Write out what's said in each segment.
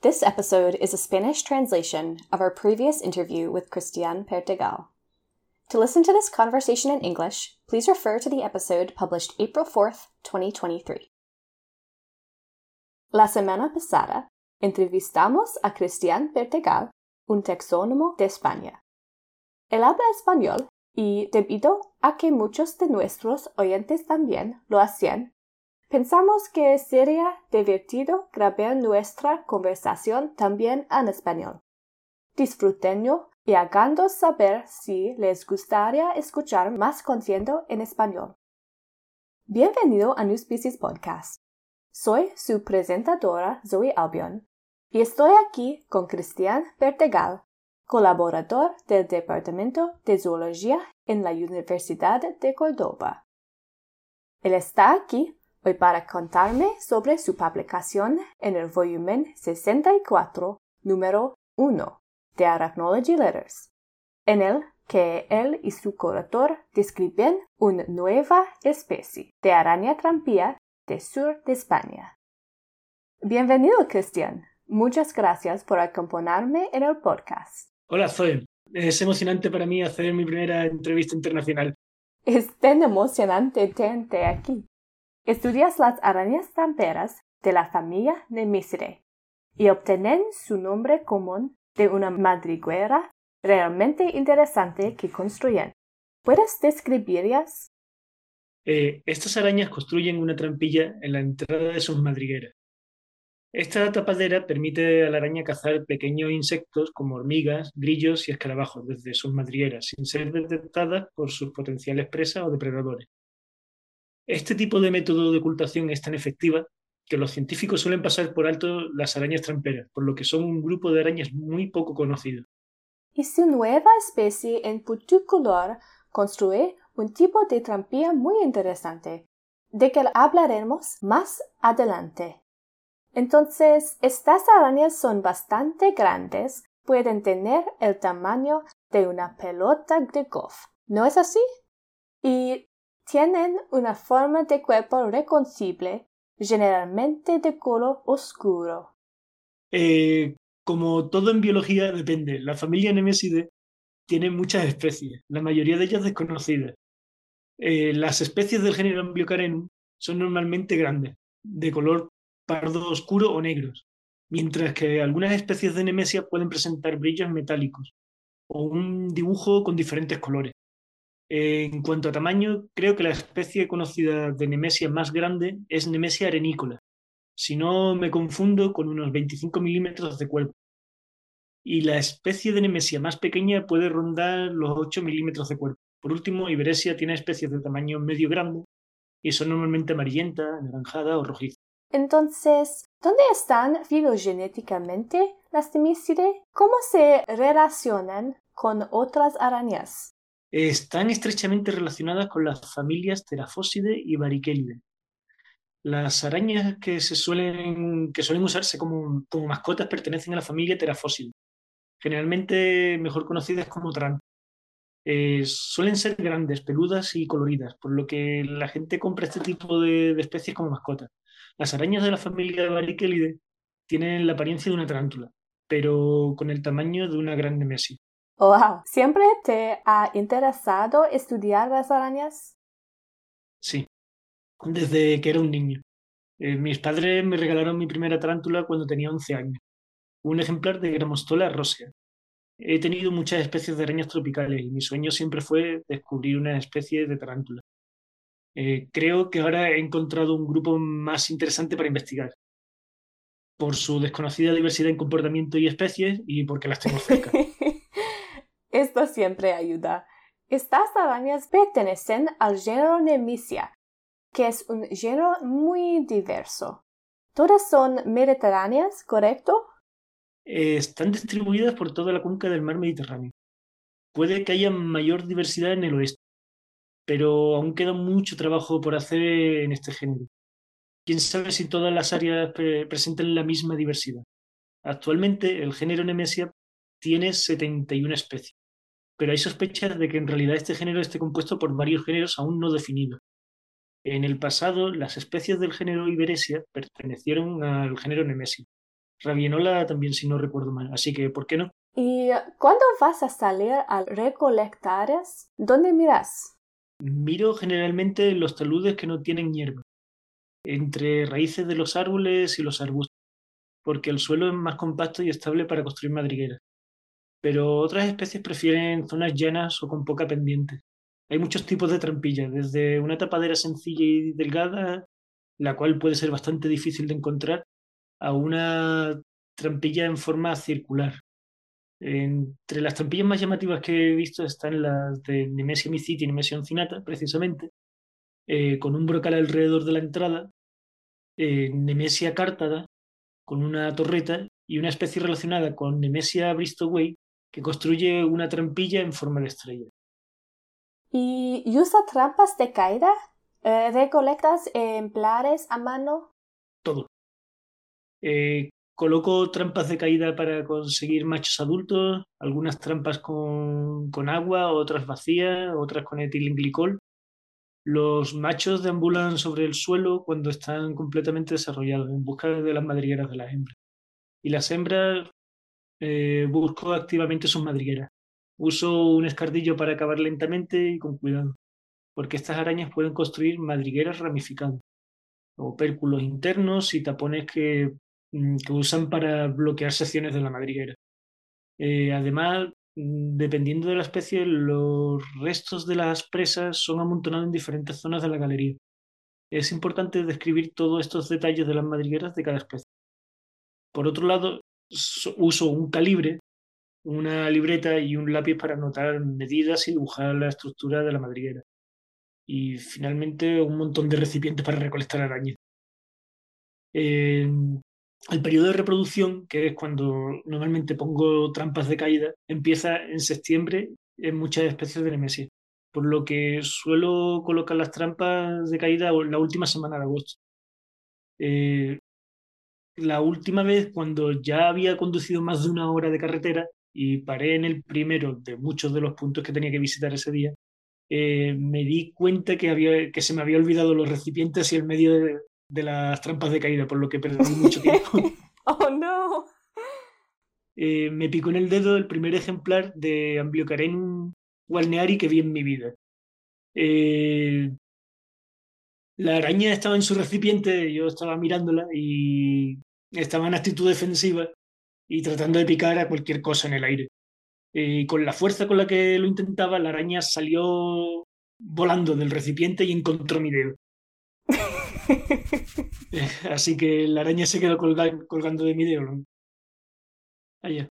This episode is a Spanish translation of our previous interview with Christian Pertegal. To listen to this conversation in English, please refer to the episode published April 4th, 2023. La semana pasada, entrevistamos a Christian Pertegal, un taxónomo de España. Él habla español y debido a que muchos de nuestros oyentes también lo hacían, Pensamos que sería divertido grabar nuestra conversación también en español. Disfrutenlo y hagando saber si les gustaría escuchar más contenido en español. Bienvenido a New Species Podcast. Soy su presentadora Zoe Albion y estoy aquí con Cristian Bertegal, colaborador del Departamento de Zoología en la Universidad de Córdoba. Él está aquí hoy para contarme sobre su publicación en el volumen 64, número 1 de Arachnology Letters, en el que él y su corrector describen una nueva especie de araña trampía del sur de España. Bienvenido, Cristian. Muchas gracias por acompañarme en el podcast. Hola, Zoe. Es emocionante para mí hacer mi primera entrevista internacional. Es tan emocionante tenerte aquí. Estudias las arañas tramperas de la familia Nemesidae y obtienen su nombre común de una madriguera realmente interesante que construyen. ¿Puedes describirlas? Eh, estas arañas construyen una trampilla en la entrada de sus madrigueras. Esta tapadera permite a la araña cazar pequeños insectos como hormigas, grillos y escarabajos desde sus madrigueras sin ser detectadas por sus potenciales presas o depredadores. Este tipo de método de ocultación es tan efectiva que los científicos suelen pasar por alto las arañas tramperas, por lo que son un grupo de arañas muy poco conocido. Y su nueva especie en particular construye un tipo de trampilla muy interesante, de que hablaremos más adelante. Entonces, estas arañas son bastante grandes, pueden tener el tamaño de una pelota de golf. ¿No es así? Tienen una forma de cuerpo reconocible, generalmente de color oscuro. Eh, como todo en biología depende. La familia Nemesidae tiene muchas especies, la mayoría de ellas desconocidas. Eh, las especies del género Ambliocarenum son normalmente grandes, de color pardo oscuro o negros, mientras que algunas especies de Nemesia pueden presentar brillos metálicos o un dibujo con diferentes colores. En cuanto a tamaño, creo que la especie conocida de Nemesia más grande es Nemesia arenícola, si no me confundo con unos 25 milímetros de cuerpo. Y la especie de Nemesia más pequeña puede rondar los 8 milímetros de cuerpo. Por último, Iberesia tiene especies de tamaño medio grande y son normalmente amarillenta, anaranjada o rojiza. Entonces, ¿dónde están filogenéticamente las Nemesidae? ¿Cómo se relacionan con otras arañas? Están estrechamente relacionadas con las familias Terafóside y Barichelide. Las arañas que, se suelen, que suelen usarse como, mascotas pertenecen a la familia Terafóside, generalmente mejor conocidas como tran. Eh, suelen ser grandes, peludas y coloridas, por lo que la gente compra este tipo de, especies como mascotas. Las arañas de la familia Barichelide tienen la apariencia de una tarántula, pero con el tamaño de una gran nemesis. Wow, ¿siempre te ha interesado estudiar las arañas? Sí, desde que era un niño. Eh, mis padres me regalaron mi primera tarántula cuando tenía 11 años, un ejemplar de Gramostola rosea. He tenido muchas especies de arañas tropicales y mi sueño siempre fue descubrir una especie de tarántula. Eh, creo que ahora he encontrado un grupo más interesante para investigar, por su desconocida diversidad en comportamiento y especies y porque las tengo cerca. Esto siempre ayuda. Estas arañas pertenecen al género Nemesia, que es un género muy diverso. Todas son mediterráneas, ¿correcto? están distribuidas por toda la cuenca del mar Mediterráneo. Puede que haya mayor diversidad en el oeste, pero aún queda mucho trabajo por hacer en este género. Quién sabe si todas las áreas presentan la misma diversidad. Actualmente el género Nemesia tiene 71 especies pero hay sospechas de que en realidad este género esté compuesto por varios géneros aún no definidos. En el pasado, las especies del género Iberesia pertenecieron al género Nemesia, Rabienola también, si no recuerdo mal. Así que, ¿por qué no? ¿Y cuándo vas a salir a recolectar? ¿Dónde miras? Miro generalmente los taludes que no tienen hierba, entre raíces de los árboles y los arbustos, porque el suelo es más compacto y estable para construir madrigueras. Pero otras especies prefieren zonas llanas o con poca pendiente. Hay muchos tipos de trampillas, desde una tapadera sencilla y delgada, la cual puede ser bastante difícil de encontrar, a una trampilla en forma circular. Entre las trampillas más llamativas que he visto están las de Nemesia miciti y Nemesia oncinata, precisamente, eh, con un brocal alrededor de la entrada, eh, Nemesia cártada, con una torreta, y una especie relacionada con Nemesia bristoway, que construye una trampilla en forma de estrella. ¿Y usa trampas de caída? Eh, ¿Recolectas ejemplares a mano? Todo. Eh, coloco trampas de caída para conseguir machos adultos, algunas trampas con, con agua, otras vacías, otras con etilenglicol. Los machos deambulan sobre el suelo cuando están completamente desarrollados, en busca de las madrigueras de las hembras. Y las hembras eh, busco activamente sus madrigueras. Uso un escardillo para acabar lentamente y con cuidado, porque estas arañas pueden construir madrigueras ramificadas, o pérculos internos y tapones que, mm, que usan para bloquear secciones de la madriguera. Eh, además, mm, dependiendo de la especie, los restos de las presas son amontonados en diferentes zonas de la galería. Es importante describir todos estos detalles de las madrigueras de cada especie. Por otro lado, uso un calibre, una libreta y un lápiz para anotar medidas y dibujar la estructura de la madriguera. Y finalmente un montón de recipientes para recolectar arañas. el periodo de reproducción, que es cuando normalmente pongo trampas de caída, empieza en septiembre en muchas especies de Nemesis, por lo que suelo colocar las trampas de caída la última semana de agosto. Eh, la última vez cuando ya había conducido más de una hora de carretera y paré en el primero de muchos de los puntos que tenía que visitar ese día, eh, me di cuenta que, había, que se me había olvidado los recipientes y el medio de, las trampas de caída, por lo que perdí mucho tiempo. ¡Oh, no! Eh, me picó en el dedo el primer ejemplar de Ambliocarenum walneari que vi en mi vida. Eh, la araña estaba en su recipiente, yo estaba mirándola y estaba en actitud defensiva y tratando de picar a cualquier cosa en el aire. Y con la fuerza con la que lo intentaba, la araña salió volando del recipiente y encontró mi dedo. Eh, así que la araña se quedó colgando de mi dedo. Allá.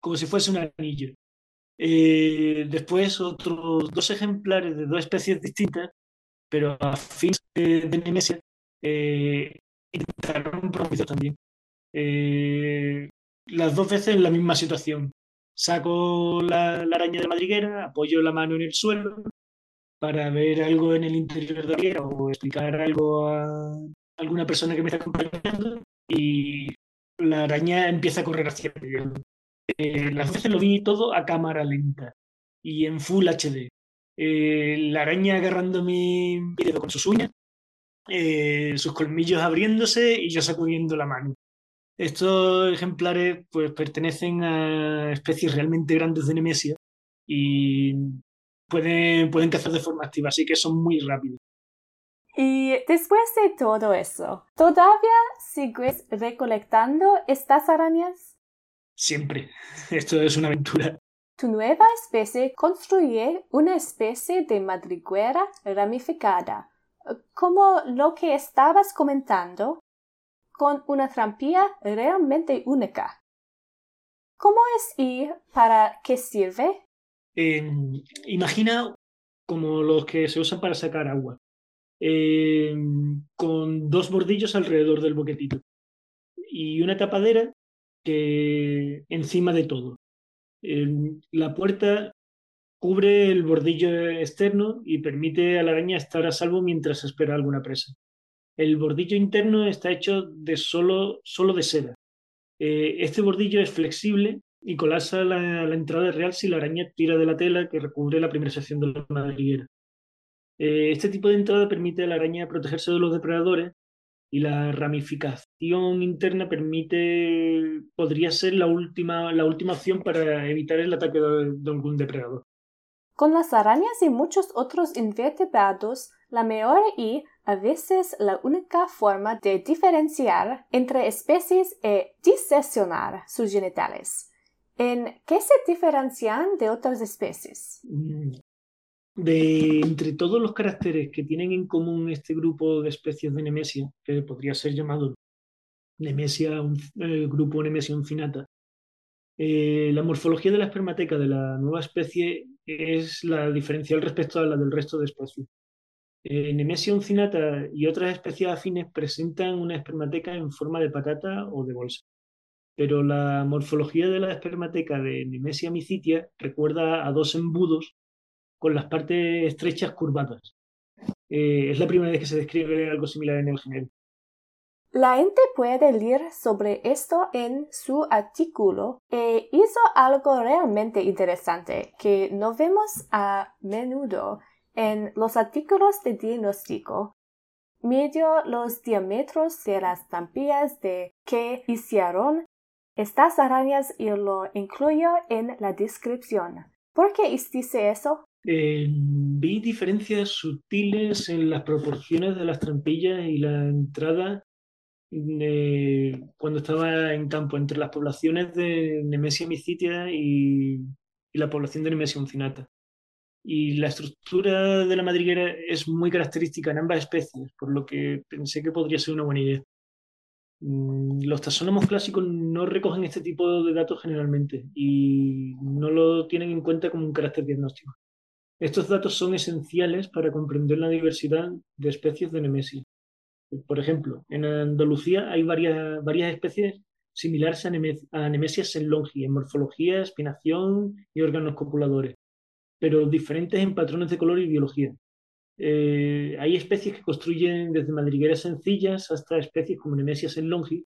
Como si fuese un anillo. Eh, después otros dos ejemplares de dos especies distintas, pero a fin de, de Nemesia, eh, intentaron también. Eh, las dos veces en la misma situación. Saco la, araña de madriguera, apoyo la mano en el suelo para ver algo en el interior de la madriguera o explicar algo a alguna persona que me está acompañando y la araña empieza a correr hacia mí. Eh, las veces lo vi todo a cámara lenta y en Full HD. Eh, la araña agarrando mi dedo con sus uñas eh, sus colmillos abriéndose y yo sacudiendo la mano. Estos ejemplares pues, pertenecen a especies realmente grandes de Nemesia y pueden, pueden cazar de forma activa, así que son muy rápidos. Y después de todo eso, ¿todavía sigues recolectando estas arañas? Siempre. Esto es una aventura. Tu nueva especie construye una especie de madriguera ramificada como lo que estabas comentando, con una trampilla realmente única. ¿Cómo es y para qué sirve? Em, imagina como los que se usan para sacar agua, em, con dos bordillos alrededor del boquetito y una tapadera que encima de todo. Em, la puerta Cubre el bordillo externo y permite a la araña estar a salvo mientras espera alguna presa. El bordillo interno está hecho solo, solo de seda. Eh, este bordillo es flexible y colapsa la, entrada real si la araña tira de la tela que recubre la primera sección de la madriguera. Eh, este tipo de entrada permite a la araña protegerse de los depredadores y la ramificación interna permite, podría ser la última, la última opción para evitar el ataque de, algún depredador. Con las arañas y muchos otros invertebrados, la mejor y a veces la única forma de diferenciar entre especies es diseccionar sus genitales. ¿En qué se diferencian de otras especies? Mm, de entre todos los caracteres que tienen en común este grupo de especies de Nemesia, que podría ser llamado Nemesia, el grupo Nemesia uncinata, eh, la morfología de la espermateca de la nueva especie es la diferencial respecto a la del resto de especies. Eh, Nemesia uncinata y otras especies afines presentan una espermateca en forma de patata o de bolsa, pero la morfología de la espermateca de Nemesia micitia recuerda a dos embudos con las partes estrechas curvadas. Eh, es la primera vez que se describe algo similar en el género. La gente puede leer sobre esto en su artículo e hizo algo realmente interesante que no vemos a menudo en los artículos de diagnóstico. Midió los diámetros de las trampillas de que hicieron estas arañas y lo incluyó en la descripción. ¿Por qué dice eso? Eh, vi diferencias sutiles en las proporciones de las trampillas y la entrada cuando estaba en campo entre las poblaciones de Nemesia micitia y, la población de Nemesia uncinata. Y la estructura de la madriguera es muy característica en ambas especies, por lo que pensé que podría ser una buena idea. Mm, los taxónomos clásicos no recogen este tipo de datos generalmente y no lo tienen en cuenta como un carácter diagnóstico. Estos datos son esenciales para comprender la diversidad de especies de Nemesia. Por ejemplo, en Andalucía hay varias, varias especies similares a, Nemesia senlongi en morfología, espinación y órganos copuladores, pero diferentes en patrones de color y biología. Eh, hay especies que construyen desde madrigueras sencillas hasta especies como Nemesia senlongi,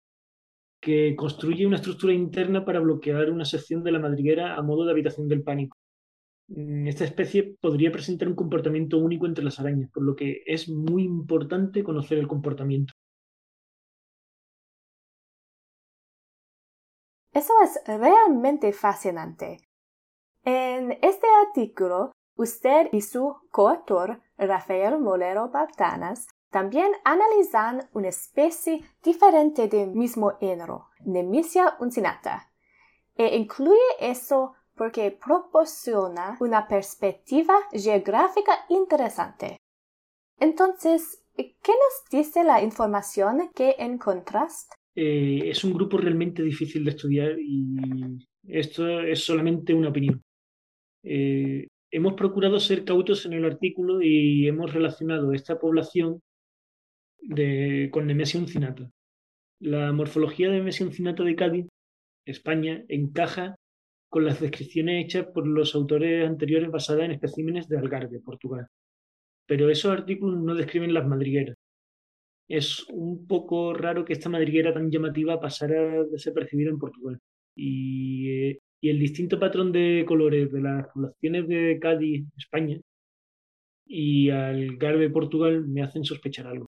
que construye una estructura interna para bloquear una sección de la madriguera a modo de habitación del pánico. Mm, esta especie podría presentar un comportamiento único entre las arañas, por lo que es muy importante conocer el comportamiento. Eso es realmente fascinante. En este artículo, usted y su coautor, Rafael Molero Baltanas, también analizan una especie diferente del mismo género, Nemesia uncinata, e incluye eso porque proporciona una perspectiva geográfica interesante. Entonces, ¿qué nos dice la información que encontraste? Eh, es un grupo realmente difícil de estudiar y esto es solamente una opinión. Eh, hemos procurado ser cautos en el artículo y hemos relacionado esta población con Nemesia uncinata. La morfología de Nemesia uncinata de Cádiz, España, encaja con las descripciones hechas por los autores anteriores basadas en especímenes de Algarve, Portugal. Pero esos artículos no describen las madrigueras. Es un poco raro que esta madriguera tan llamativa pasara desapercibida en Portugal. Y, eh, y el distinto patrón de colores de las poblaciones de Cádiz, España, y Algarve, Portugal, me hacen sospechar algo.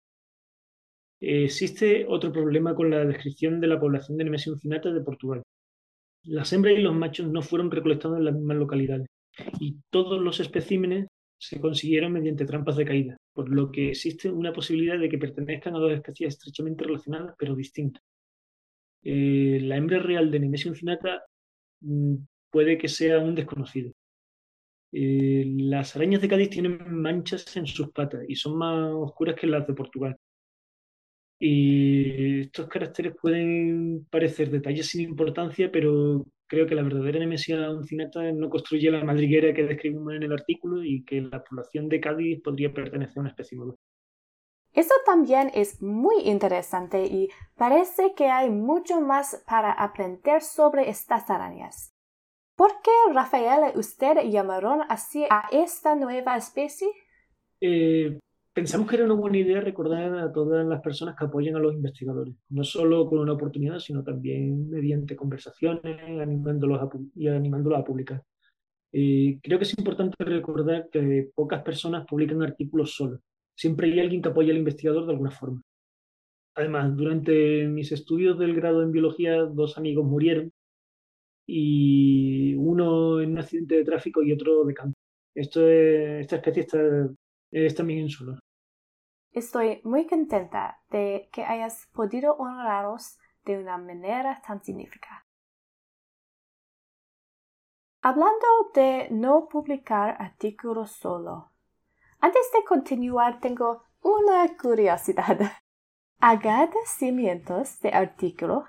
Existe otro problema con la descripción de la población de Nemesia uncinata de Portugal. Las hembras y los machos no fueron recolectados en las mismas localidades y todos los especímenes se consiguieron mediante trampas de caída, por lo que existe una posibilidad de que pertenezcan a dos especies estrechamente relacionadas pero distintas. Eh, la hembra real de Nemesia uncinata mm, puede que sea un desconocido. Eh, las arañas de Cádiz tienen manchas en sus patas y son más oscuras que las de Portugal. Y estos caracteres pueden parecer detalles sin importancia, pero creo que la verdadera Nemesia uncinata no construye la madriguera que describimos en el artículo y que la población de Cádiz podría pertenecer a una especie nueva. Eso también es muy interesante y parece que hay mucho más para aprender sobre estas arañas. ¿Por qué, Rafael, usted llamaron así a esta nueva especie? Eh, pensamos que era una buena idea recordar a todas las personas que apoyan a los investigadores, no solo con una oportunidad, sino también mediante conversaciones animándolos y animándolos a publicar. Eh, creo que es importante recordar que pocas personas publican artículos solos. Siempre hay alguien que apoya al investigador de alguna forma. Además, durante mis estudios del grado en biología, dos amigos murieron y uno en un accidente de tráfico y otro de campo. Esto esta especie está, es también insular. Estoy muy contenta de que hayas podido honraros de una manera tan significativa. Hablando de no publicar artículos solo. Antes de continuar, tengo una curiosidad. Agradecimientos de artículo.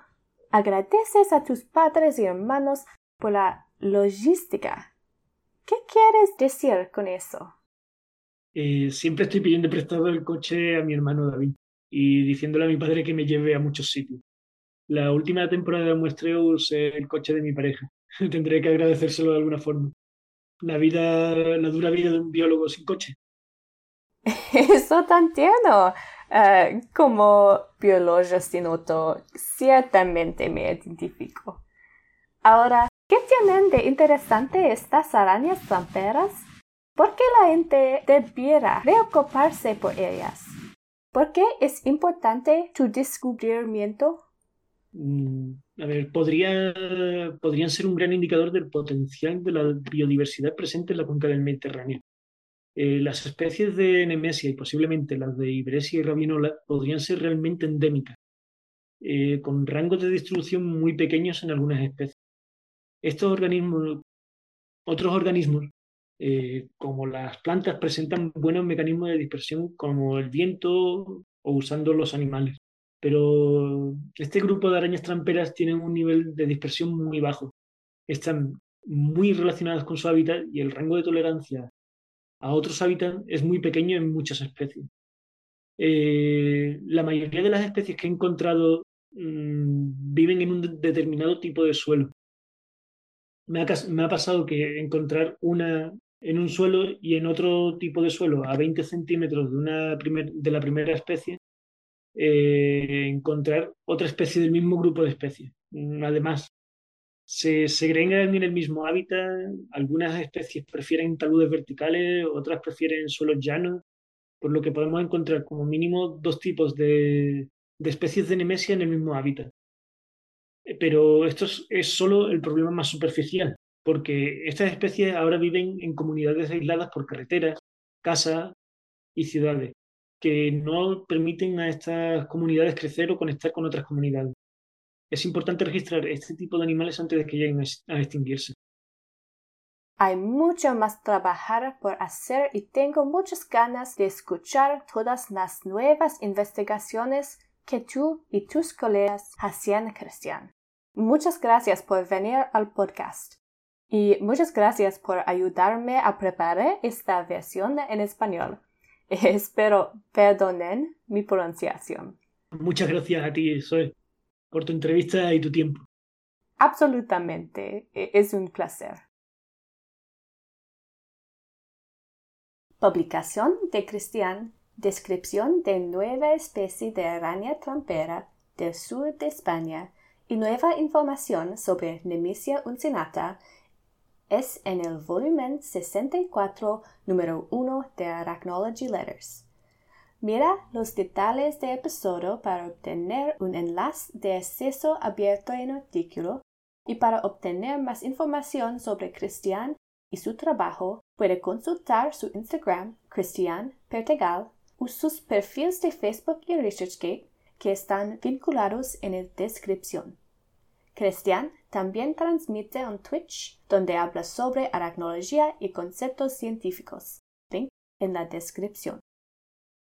Agradeces a tus padres y hermanos por la logística. ¿Qué quieres decir con eso? Eh, siempre estoy pidiendo prestado el coche a mi hermano David y diciéndole a mi padre que me lleve a muchos sitios. La última temporada de muestreo usé el coche de mi pareja. Tendré que agradecérselo de alguna forma. La vida, la dura vida de un biólogo sin coche. Eso tan tierno. Uh, como biólogo sin auto, ciertamente me identifico. Ahora, ¿qué tienen de interesante estas arañas tramperas? ¿Por qué la gente debiera preocuparse por ellas? ¿Por qué es importante tu descubrimiento? Mm, a ver, podría, podrían ser un gran indicador del potencial de la biodiversidad presente en la cuenca del Mediterráneo. Eh, las especies de Nemesia y posiblemente las de Ibresia y Rabinola podrían ser realmente endémicas, eh, con rangos de distribución muy pequeños en algunas especies. Estos organismos, otros organismos, eh, como las plantas, presentan buenos mecanismos de dispersión como el viento o usando los animales. Pero este grupo de arañas tramperas tienen un nivel de dispersión muy bajo. Están muy relacionadas con su hábitat y el rango de tolerancia a otros hábitats es muy pequeño en muchas especies. Eh, la mayoría de las especies que he encontrado mm, viven en un determinado tipo de suelo. Me ha, me ha, pasado que encontrar una en un suelo y en otro tipo de suelo a 20 centímetros de, una de la primera especie, eh, encontrar otra especie del mismo grupo de especies. Además, se segregan en el mismo hábitat, algunas especies prefieren taludes verticales, otras prefieren suelos llanos, por lo que podemos encontrar como mínimo dos tipos de, de especies de Nemesia en el mismo hábitat. Pero esto es solo el problema más superficial porque estas especies ahora viven en comunidades aisladas por carreteras, casas y ciudades, que no permiten a estas comunidades crecer o conectar con otras comunidades. Es importante registrar este tipo de animales antes de que lleguen a extinguirse. Hay mucho más trabajar por hacer y tengo muchas ganas de escuchar todas las nuevas investigaciones que tú y tus colegas hacían, Cristian. Muchas gracias por venir al podcast. Y muchas gracias por ayudarme a preparar esta versión en español. Espero perdonen mi pronunciación. Muchas gracias a ti, Zoe, por tu entrevista y tu tiempo. Absolutamente, e-, es un placer. Publicación de Cristian. Descripción de nueva especie de araña trampera del sur de España y nueva información sobre Nemesia uncinata es en el volumen 64, número 1 de Arachnology Letters. Mira los detalles de episodio para obtener un enlace de acceso abierto en artículo y para obtener más información sobre Christian y su trabajo puede consultar su Instagram Christian Pertegal o sus perfiles de Facebook y ResearchGate que están vinculados en la descripción. Christian también transmite un Twitch donde habla sobre aracnología y conceptos científicos. Link en la descripción.